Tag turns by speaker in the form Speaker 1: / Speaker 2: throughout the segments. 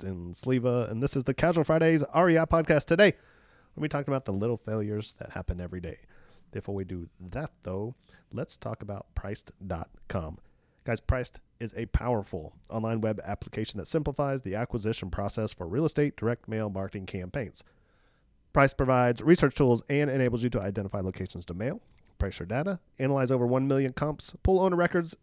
Speaker 1: Sleva, and this is the Casual Fridays REI podcast. Today, we'll be talking about the little failures that happen every day. Before we do that, though, let's talk about Prycd.com. Guys, Priced is a powerful online web application that simplifies the acquisition process for real estate direct mail marketing campaigns. Prycd provides research tools and enables you to identify locations to mail, price your data, analyze over 1 million comps, pull owner records,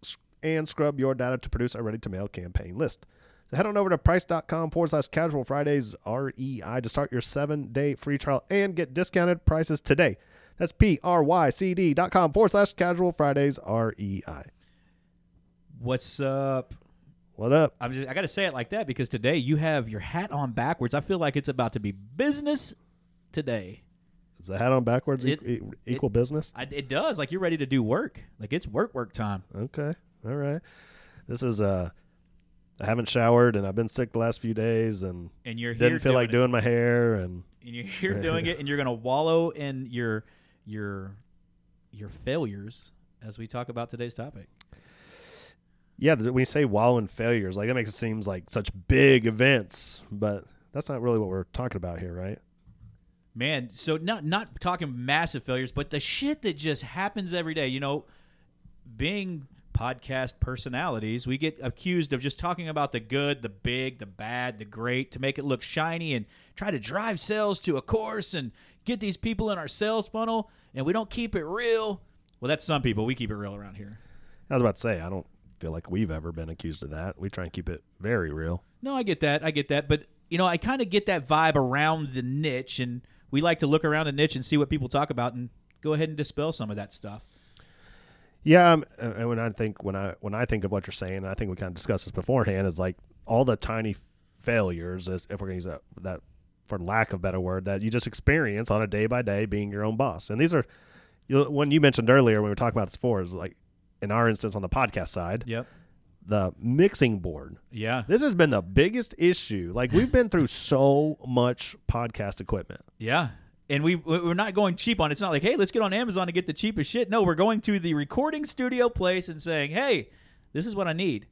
Speaker 1: and scrub your data to produce a ready to mail campaign list. So head on over to prycd.com forward slash casual Fridays REI to start your seven day free trial and get discounted prices today. That's P R Y C D dot com forward slash casual Fridays REI.
Speaker 2: What's up?
Speaker 1: What up?
Speaker 2: I'm just I got to say it like that because today you have your hat on backwards. I feel like it's about to be business today.
Speaker 1: Is the hat on backwards
Speaker 2: It-
Speaker 1: e- e- equal business?
Speaker 2: I, it does like you're ready to do work. Like it's work work time.
Speaker 1: Okay. All right. This is uh I haven't showered and I've been sick the last few days and
Speaker 2: And you're here
Speaker 1: didn't feel like
Speaker 2: doing
Speaker 1: doing my hair and
Speaker 2: and you're here doing it and you're going to wallow in your your your failures as we talk about today's topic.
Speaker 1: yeah, when you say wallow in failures, like that makes it seems like such big events, but that's not really what we're talking about here, right?
Speaker 2: Man, so not not talking massive failures, but the shit that just happens every day. You know, being podcast personalities, we get accused of just talking about the good, the big, the bad, the great to make it look shiny and try to drive sales to a course and get these people in our sales funnel, and we don't keep it real. Well, that's some people. We keep it real around here.
Speaker 1: I was about to say, I don't feel like we've ever been accused of that. We try and keep it very real.
Speaker 2: No, I get that. I get that. But, you know, I kind of get that vibe around the niche, and we like to look around a niche and see what people talk about and go ahead and dispel some of that stuff.
Speaker 1: Yeah, um, and when I think when I when I think of what you're saying, and I think we kind of discussed this beforehand, is like all the tiny failures, if we're going to use that that for lack of a better word, that you just experience on a day by day being your own boss. And these are you know, one you mentioned earlier when we were talking about this before is like in our instance on the podcast side,
Speaker 2: Yep.
Speaker 1: the mixing board.
Speaker 2: Yeah.
Speaker 1: This has been the biggest issue. Like we've been through so much podcast equipment.
Speaker 2: Yeah. And we we're not going cheap on it. It's not like, hey, let's get on Amazon to get the cheapest shit. No, we're going to the recording studio place and saying, hey, this is what I need.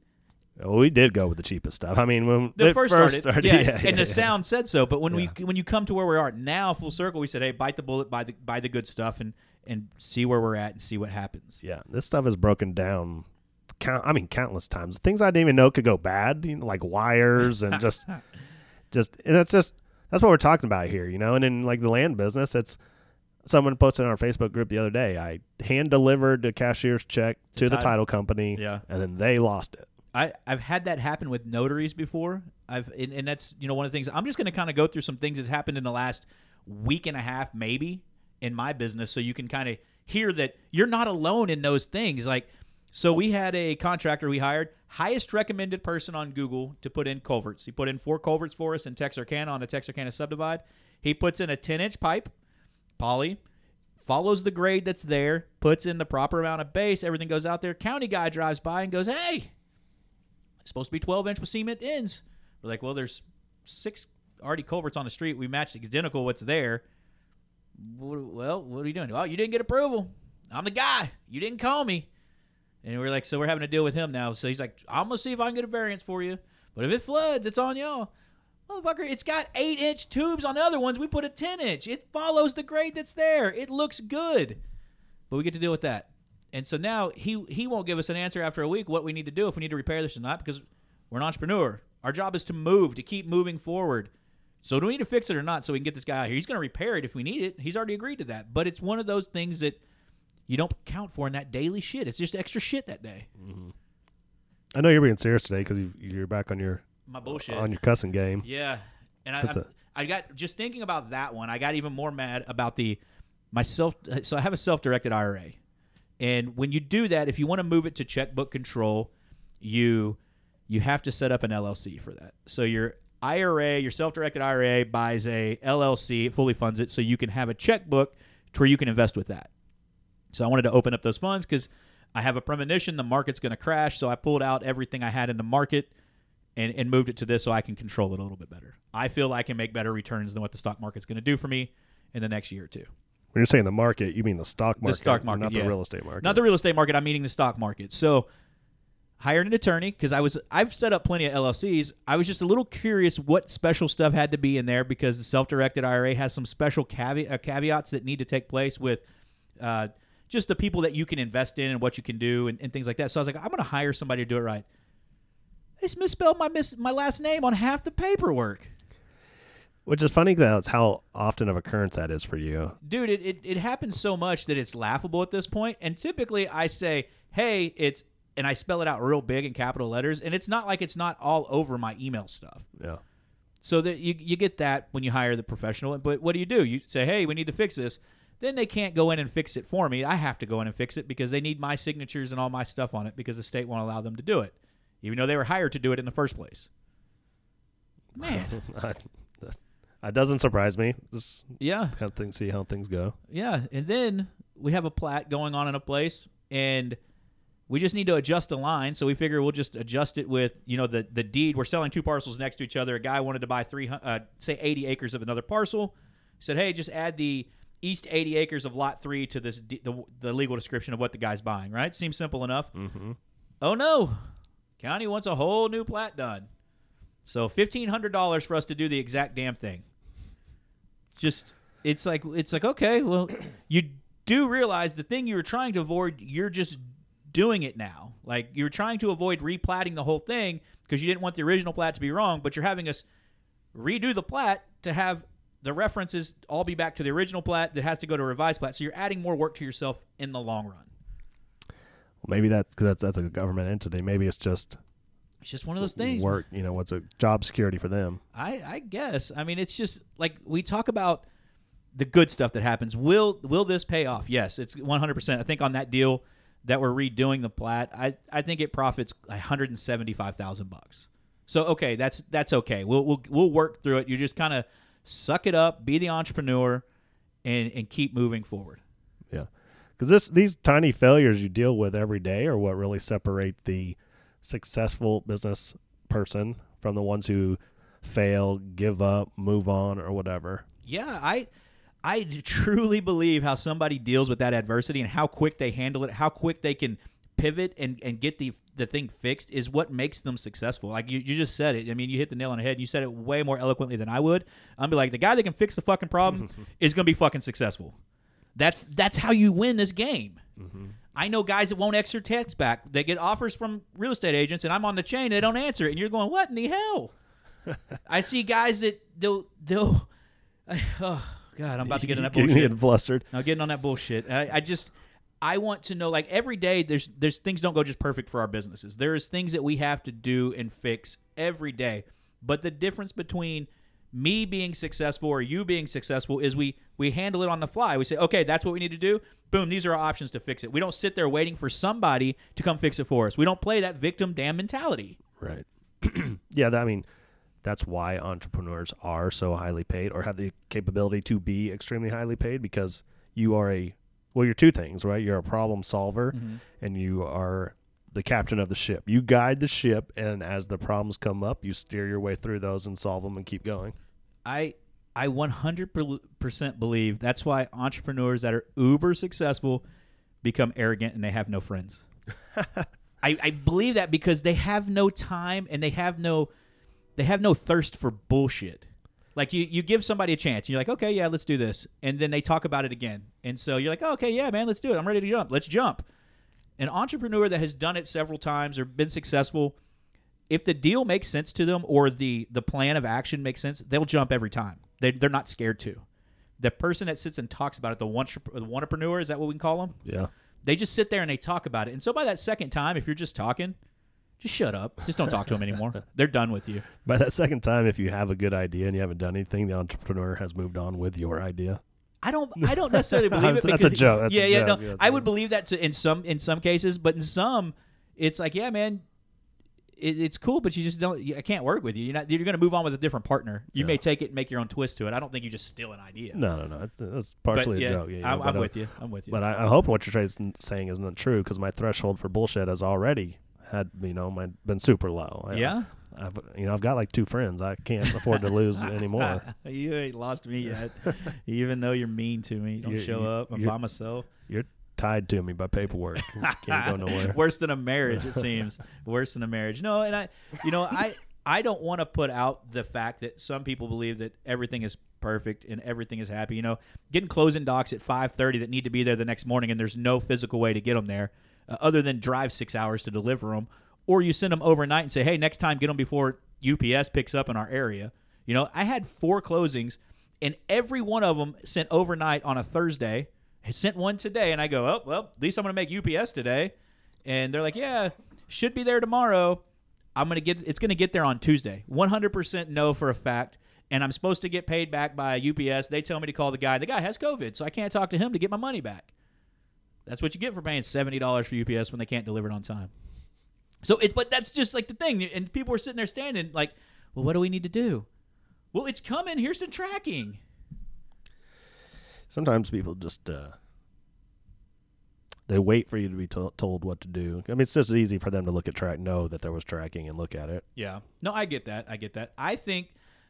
Speaker 1: Well, we did go with the cheapest stuff. I mean, when
Speaker 2: The
Speaker 1: it
Speaker 2: first, started, yeah,
Speaker 1: yeah,
Speaker 2: and the
Speaker 1: yeah.
Speaker 2: sound said so. But when
Speaker 1: Yeah.
Speaker 2: we when you come to where we are now, full circle, we said, hey, bite the bullet, buy the buy the good stuff, and and see where we're at and see what happens.
Speaker 1: Yeah, this stuff is broken down. Count, I mean, countless times. Things I didn't even know could go bad, you know, like wires and just, just. And that's just that's what we're talking about here, you know. And in like the land business, it's someone posted on our Facebook group the other day. I hand delivered the cashier's check to the
Speaker 2: title-
Speaker 1: title company,
Speaker 2: Yeah.
Speaker 1: and then they lost it.
Speaker 2: I, I've had that happen with notaries before. I've and, and that's you know one of the things. I'm just going to kind of go through some things that's happened in the last week and a half, maybe, in my business, so you can kind of hear that you're not alone in those things. Like, so we had a contractor we hired, highest recommended person on Google to put in culverts. He put in four culverts for us in Texarkana on a Texarkana subdivide. He puts in a 10 inch pipe, poly, follows the grade that's there, puts in the proper amount of base, everything goes out there. County guy drives by and goes, "Hey, it's supposed to be 12 inch with cement ends." We're like, "Well, there's six already culverts on the street. We matched identical what's there." Well, what are you doing? Well, you didn't get approval. I'm the guy. You didn't call me. And we're like, so we're having to deal with him now. So he's like, I'm gonna see if I can get a variance for you. But if it floods, it's on y'all. Motherfucker, it's got eight inch tubes on the other ones. We put a 10 inch. It follows the grade that's there. It looks good. But we get to deal with that. And so now he he won't give us an answer after a week what we need to do if we need to repair this or not because we're an entrepreneur. Our job is to move, to keep moving forward. So do we need to fix it or not so we can get this guy out here? He's going to repair it if we need it. He's already agreed to that. But it's one of those things that you don't count for in that daily shit. It's just extra shit that day.
Speaker 1: I know you're being serious today because you're back on your
Speaker 2: My bullshit.
Speaker 1: on your cussing game.
Speaker 2: Yeah, and I, I, got just thinking about that one. I got even more mad about the myself. So I have a self-directed IRA, and when you do that, if you want to move it to checkbook control, you you have to set up an LLC for that. So your IRA, your self-directed IRA buys a LLC, it fully funds it, so you can have a checkbook to where you can invest with that. So I wanted to open up those funds because I have a premonition the market's going to crash. So I pulled out everything I had in the market and, and moved it to this so I can control it a little bit better. I feel I can make better returns than what the stock market's going to do for me in the next year or two.
Speaker 1: When you're saying the market, you mean the stock market, the
Speaker 2: stock market,
Speaker 1: not
Speaker 2: yeah.
Speaker 1: the real estate market.
Speaker 2: Not the real estate market. I'm meaning the stock market. So hired an attorney because I was I've set up plenty of LLCs. I was just a little curious what special stuff had to be in there because the self-directed IRA has some special uh, caveats that need to take place with uh, just the people that you can invest in and what you can do and, and things like that. So I was like, I'm going to hire somebody to do it right. They misspelled my mis- my last name on half the paperwork.
Speaker 1: Which is funny that's how often of occurrence that is for you.
Speaker 2: dude it, it, it happens so much that it's laughable at this point. point and typically i say hey it's and i spell it out real big in capital letters and it's not like it's not all over my email stuff
Speaker 1: Yeah.
Speaker 2: so that you, you get that when you hire the professional but what do you do you say hey we need to fix this then they can't go in and fix it for me i have to go in and fix it because they need my signatures and all my stuff on it because the state won't allow them to do it even though they were hired to do it in the first place man
Speaker 1: that, doesn't surprise me. Just
Speaker 2: yeah
Speaker 1: kind of thing, see how things go.
Speaker 2: Yeah, and then we have a plat going on in a place, and we just need to adjust a line. So we figure we'll just adjust it with you know the the deed. We're selling two parcels next to each other. A guy wanted to buy three, uh, say eighty acres of another parcel. He said, hey, just add the east eighty acres of lot three to this de- the the legal description of what the guy's buying. Right? Seems simple enough.
Speaker 1: Mm-hmm.
Speaker 2: Oh no, county wants a whole new plat done. So fifteen hundred dollars for us to do the exact damn thing. Just it's like it's like okay, well, you do realize the thing you were trying to avoid, you're just doing it now. Like you're trying to avoid replatting the whole thing because you didn't want the original plat to be wrong, but you're having us redo the plat to have the references all be back to the original plat that has to go to a revised plat. So you're adding more work to yourself in the long run.
Speaker 1: Well, maybe that because that's that's a government entity. Maybe it's just
Speaker 2: It's just one of those things.
Speaker 1: work. You know, what's a job security for them?
Speaker 2: I, I guess. I mean, it's just like we talk about the good stuff that happens. Will will this pay off? Yes, it's 100%. I think on that deal that we're redoing the plat, I, I think it profits 175,000 bucks. So okay, that's that's okay. We'll we'll we'll work through it. You're just kind of suck it up, be the entrepreneur and and keep moving forward.
Speaker 1: Yeah, because this these tiny failures you deal with every day are what really separate the successful business person from the ones who fail, give up, move on, or whatever.
Speaker 2: Yeah, I I truly believe how somebody deals with that adversity and how quick they handle it, how quick they can pivot and, and get the the thing fixed is what makes them successful. Like you, you just said it. I mean, you hit the nail on the head. You said it way more eloquently than I would. I'm be like, the guy that can fix the fucking problem is gonna be fucking successful. That's that's how you win this game. Mm-hmm. I know guys that won't answer text back. They get offers from real estate agents, and I'm on the chain. They don't answer, it, and you're going, "What in the hell?" I see guys that they'll they'll. oh God, I'm about to get in that bullshit.
Speaker 1: getting flustered.
Speaker 2: Now getting on that bullshit. I, I just I want to know like every day there's there's things don't go just perfect for our businesses. There is things that we have to do and fix every day. But the difference between me being successful or you being successful is we we handle it on the fly. We say, okay, that's what we need to do. Boom, these are our options to fix it. We don't sit there waiting for somebody to come fix it for us. We don't play that victim damn mentality.
Speaker 1: Right. yeah, that, I mean, that's why entrepreneurs are so highly paid or have the capability to be extremely highly paid because you are a well, you're two things, right? You're a problem solver mm-hmm. and you are the captain of the ship. You guide the ship and as the problems come up, you steer your way through those and solve them and keep going.
Speaker 2: I I 100% believe that's why entrepreneurs that are uber successful become arrogant and they have no friends. I, I believe that because they have no time and they have no they have no thirst for bullshit. Like you, you give somebody a chance, and you're like, okay, yeah, let's do this, and then they talk about it again, and so you're like, oh, okay, yeah, man, let's do it. I'm ready to jump. Let's jump. An entrepreneur that has done it several times or been successful, if the deal makes sense to them or the the plan of action makes sense, they'll jump every time. They they're not scared to. The person that sits and talks about it, the one the entrepreneur, is that what we can call them?
Speaker 1: Yeah.
Speaker 2: They just sit there and they talk about it. And so by that second time, if you're just talking, just shut up. Just don't talk to them anymore. They're done with you.
Speaker 1: By that second time, if you have a good idea and you haven't done anything, the entrepreneur has moved on with your idea.
Speaker 2: I don't. I don't necessarily believe it.
Speaker 1: That's- that's a joke. That's a
Speaker 2: yeah, yeah.
Speaker 1: joke.
Speaker 2: No,
Speaker 1: Yeah,
Speaker 2: I would believe that to, in some in some cases, but in some, it's like, yeah, man. it, it's cool, but you just don't. You, I can't work with you. You're not. You're going to move on with a different partner. You may take it and make your own twist to it. I don't think you just steal an idea.
Speaker 1: No, no, no.
Speaker 2: That's
Speaker 1: partially
Speaker 2: yeah,
Speaker 1: a joke. Yeah, yeah,
Speaker 2: I'm, I'm
Speaker 1: uh,
Speaker 2: with you. I'm with you.
Speaker 1: But I, I hope what you're saying is not true because my threshold for bullshit has already had you know my been super low. I,
Speaker 2: yeah.
Speaker 1: I've you know I've got like two friends. I can't afford to lose anymore.
Speaker 2: you ain't lost me yet. Even though you're mean to me, you don't
Speaker 1: You-
Speaker 2: show
Speaker 1: you-
Speaker 2: up. I'm by myself.
Speaker 1: You're tied to me by paperwork. can't go nowhere.
Speaker 2: Worse than a marriage, it seems. Worse than a marriage. No, and I, you know, I, I don't want to put out the fact that some people believe that everything is perfect and everything is happy. You know, getting closing docs at 5:30 that need to be there the next morning, and there's no physical way to get them there, uh, other than drive six hours to deliver them, or you send them overnight and say, hey, next time get them before UPS picks up in our area. You know, I had four closings, and every one of them sent overnight on a Thursday. I sent one today, and I go, oh well, at least I'm going to make UPS today. And they're like, yeah, should be there tomorrow. I'm gonna get it's gonna get there on Tuesday. 100% no for a fact. And I'm supposed to get paid back by UPS. They tell me to call the guy. The guy has COVID, so I can't talk to him to get my money back. That's what you get for paying seventy dollars for UPS when they can't deliver it on time. So it, but that's just like the thing. And people are sitting there standing like, well, what do we need to do? Well, it's coming. Here's the tracking.
Speaker 1: Sometimes people just uh, they wait for you to be to- told what to do. I mean, it's just easy for them to look at track, know that there was tracking, and look at it.
Speaker 2: Yeah. No, I get that. I get that. I think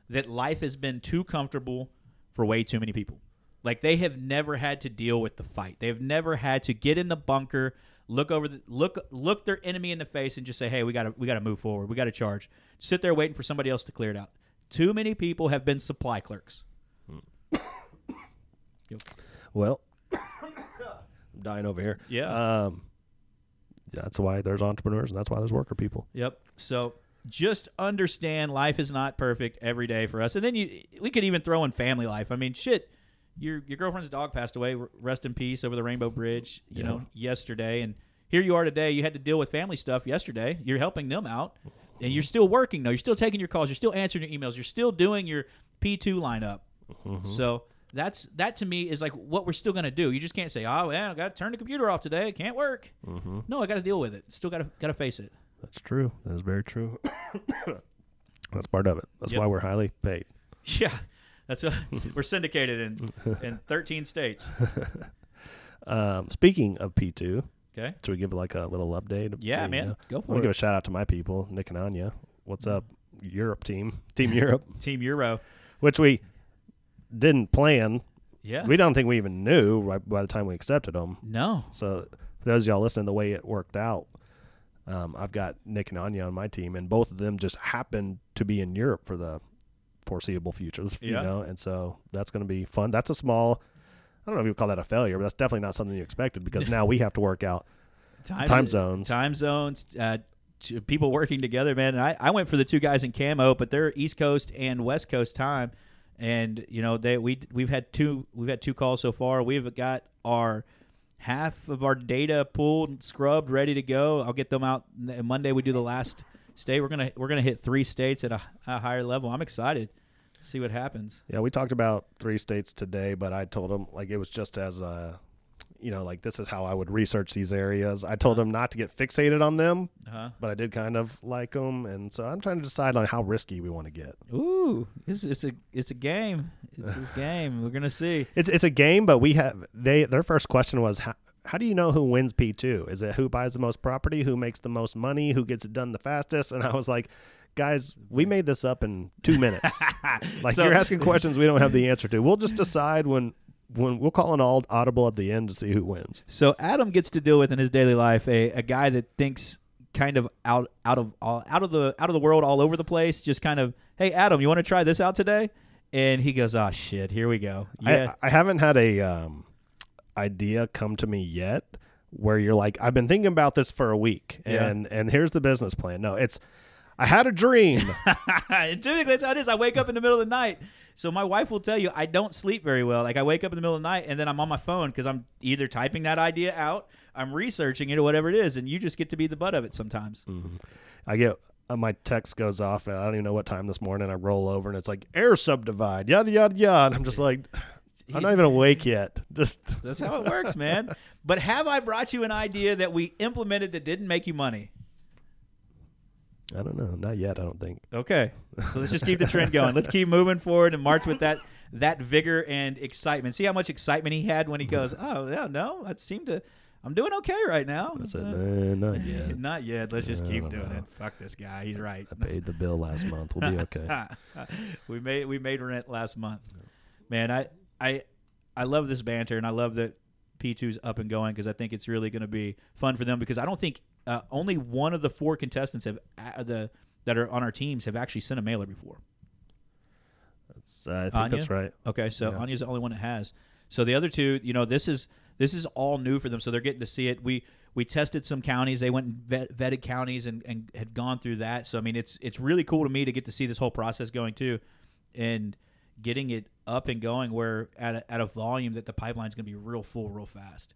Speaker 2: that life has been too comfortable for way too many people. Like they have never had to deal with the fight. They've never had to get in the bunker, look over the look look their enemy in the face and just say, "Hey, we got to we got to move forward. We got to charge." Sit there waiting for somebody else to clear it out. Too many people have been supply clerks. Yep.
Speaker 1: Well, I'm dying over here.
Speaker 2: Yeah.
Speaker 1: Um, that's why there's entrepreneurs, and that's why there's worker people.
Speaker 2: Yep. So just understand life is not perfect every day for us. And then you we could even throw in family life. I mean, shit. Your your girlfriend's dog passed away. Rest in peace over the Rainbow Bridge, you
Speaker 1: Yeah.
Speaker 2: know, yesterday and here you are today. You had to deal with family stuff yesterday. You're helping them out. And you're still working though. You're still taking your calls. You're still answering your emails. You're still doing your P2 lineup. So that's that to me is like what we're still gonna do. You just can't say, "Oh, man, I got to turn the computer off today. It can't work."
Speaker 1: Mm-hmm.
Speaker 2: No, I got to deal with it. Still got to got to face it.
Speaker 1: That's true. That is very true. that's part of it. That's
Speaker 2: Yep.
Speaker 1: why we're highly paid.
Speaker 2: Yeah, that's a, we're syndicated in in 13 states.
Speaker 1: Um, speaking of P2,
Speaker 2: Okay.
Speaker 1: should we give like a little update?
Speaker 2: Yeah,
Speaker 1: You
Speaker 2: man,
Speaker 1: know?
Speaker 2: go
Speaker 1: I
Speaker 2: for
Speaker 1: want to give a shout out to my people, Nick and Anya. What's up, Europe team, Team Europe,
Speaker 2: Team Euro.
Speaker 1: which we didn't plan.
Speaker 2: Yeah.
Speaker 1: We don't think we even knew right by the time we accepted them.
Speaker 2: no.
Speaker 1: So for those of y'all listening, the way it worked out, um, I've got Nick and Anya on my team, and both of them just happened to be in Europe for the foreseeable future. You
Speaker 2: Yeah.
Speaker 1: know, and so that's going to be fun. That's a small. I don't know if you would call that a failure, but that's definitely not something you expected because now we have to work out time zones.
Speaker 2: Time zones. Uh, people working together, man. And I, I went for the two guys in camo, but they're East Coast and West Coast time, and you know they we we've had two we've had two calls so far. We've got our half of our data pulled, and scrubbed, ready to go. I'll get them out Monday. We do the last state. We're gonna we're gonna hit three states at a, a higher level. I'm excited to see what happens.
Speaker 1: Yeah, we talked about three states today, but I told them like it was just as a, you know, like this is how I would research these areas. I told him not to get fixated on them,
Speaker 2: Uh-huh.
Speaker 1: but I did kind of like them, and so I'm trying to decide on how risky we want to get.
Speaker 2: Ooh, it's, it's a it's a game. It's this game. We're gonna see.
Speaker 1: It's it's a game, but we have they their first question was how, how do you know who wins P two? Is it who buys the most property, who makes the most money, who gets it done the fastest? And I was like, guys, we made this up in two minutes. like
Speaker 2: So-
Speaker 1: you're asking questions we don't have the answer to. We'll just decide when when we'll call an all audible at the end to see who wins.
Speaker 2: So Adam gets to deal with in his daily life a, a guy that thinks kind of out out of all, out of the out of the world all over the place. Just kind of, hey Adam, you want to try this out today? And he goes, oh shit, here we go. Yeah,
Speaker 1: I, I haven't had a um, idea come to me yet where you're like, I've been thinking about this for a week,
Speaker 2: Yeah.
Speaker 1: and and here's the business plan. No, it's I had a dream.
Speaker 2: and typically that's how it is. I wake up in the middle of the night. So my wife will tell you I don't sleep very well. Like I wake up in the middle of the night and then I'm on my phone because I'm either typing that idea out, I'm researching it or whatever it is, and you just get to be the butt of it sometimes.
Speaker 1: I get uh, my text goes off. And I don't even know what time this morning. I roll over and it's like air subdivide, yada yada yada. And I'm just like, I'm not even awake yet. Just
Speaker 2: That's how it works, man. But have I brought you an idea that we implemented that didn't make you money?
Speaker 1: I don't know. Not yet. I don't think.
Speaker 2: Okay, so let's just keep the trend going. Let's keep moving forward and march with that that vigor and excitement. See how much excitement he had when he goes, "Oh yeah, no, I seem to, I'm doing okay right now."
Speaker 1: I said,
Speaker 2: Uh,
Speaker 1: nah, not yet.
Speaker 2: Not yet. Let's just
Speaker 1: I
Speaker 2: keep doing
Speaker 1: know.
Speaker 2: it. Fuck this guy. He's right.
Speaker 1: I paid the bill last month. We'll be okay.
Speaker 2: we made we made rent last month. Man, I I I love this banter and I love that P2's up and going because I think it's really going to be fun for them because I don't think uh, only one of the four contestants have uh, the that are on our teams have actually sent a mailer before.
Speaker 1: That's- I think
Speaker 2: Anya?
Speaker 1: that's right.
Speaker 2: Okay, so
Speaker 1: Yeah.
Speaker 2: Anya's the only one that has. So the other two, you know, this is this is all new for them, so they're getting to see it. We we tested some counties; they went and vet, vetted counties and, and had gone through that. So I mean, it's it's really cool to me to get to see this whole process going too, and getting it up and going where at a, at a volume that the pipeline's going to be real full, real fast.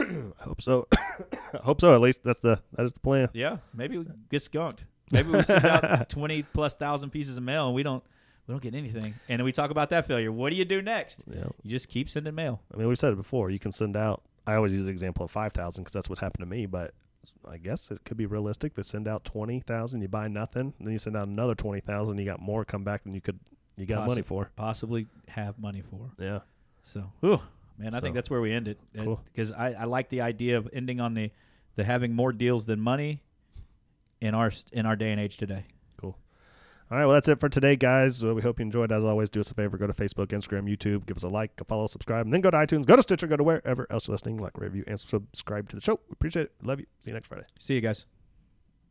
Speaker 1: I hope so. I hope so. At least that's the that is the plan.
Speaker 2: Yeah, maybe we get skunked. Maybe we send out twenty plus thousand pieces of mail and we don't we don't get anything. And then we talk about that failure. What do you do next?
Speaker 1: Yeah.
Speaker 2: You just keep sending mail.
Speaker 1: I mean, we've said it before. You can send out. I always use the example of five thousand because that's what happened to me. But I guess it could be realistic. They send out twenty thousand, you buy nothing, then you send out another twenty thousand, you got more come back than you could you got money for.
Speaker 2: possibly have money for.
Speaker 1: Yeah.
Speaker 2: So, whew, man, I think that's where we end it
Speaker 1: cool.
Speaker 2: because I, I like the idea of ending on the the having more deals than money in our in our day and age today. Cool.
Speaker 1: All right, well, that's it for today, guys. Uh, we hope you enjoyed. As always, do us a favor go to Facebook, Instagram, YouTube, give us a like, a follow, subscribe, and then go to iTunes, go to Stitcher, go to wherever else you're listening, like, review, and subscribe to the show. We appreciate it. Love you. See you next Friday.
Speaker 2: See you guys.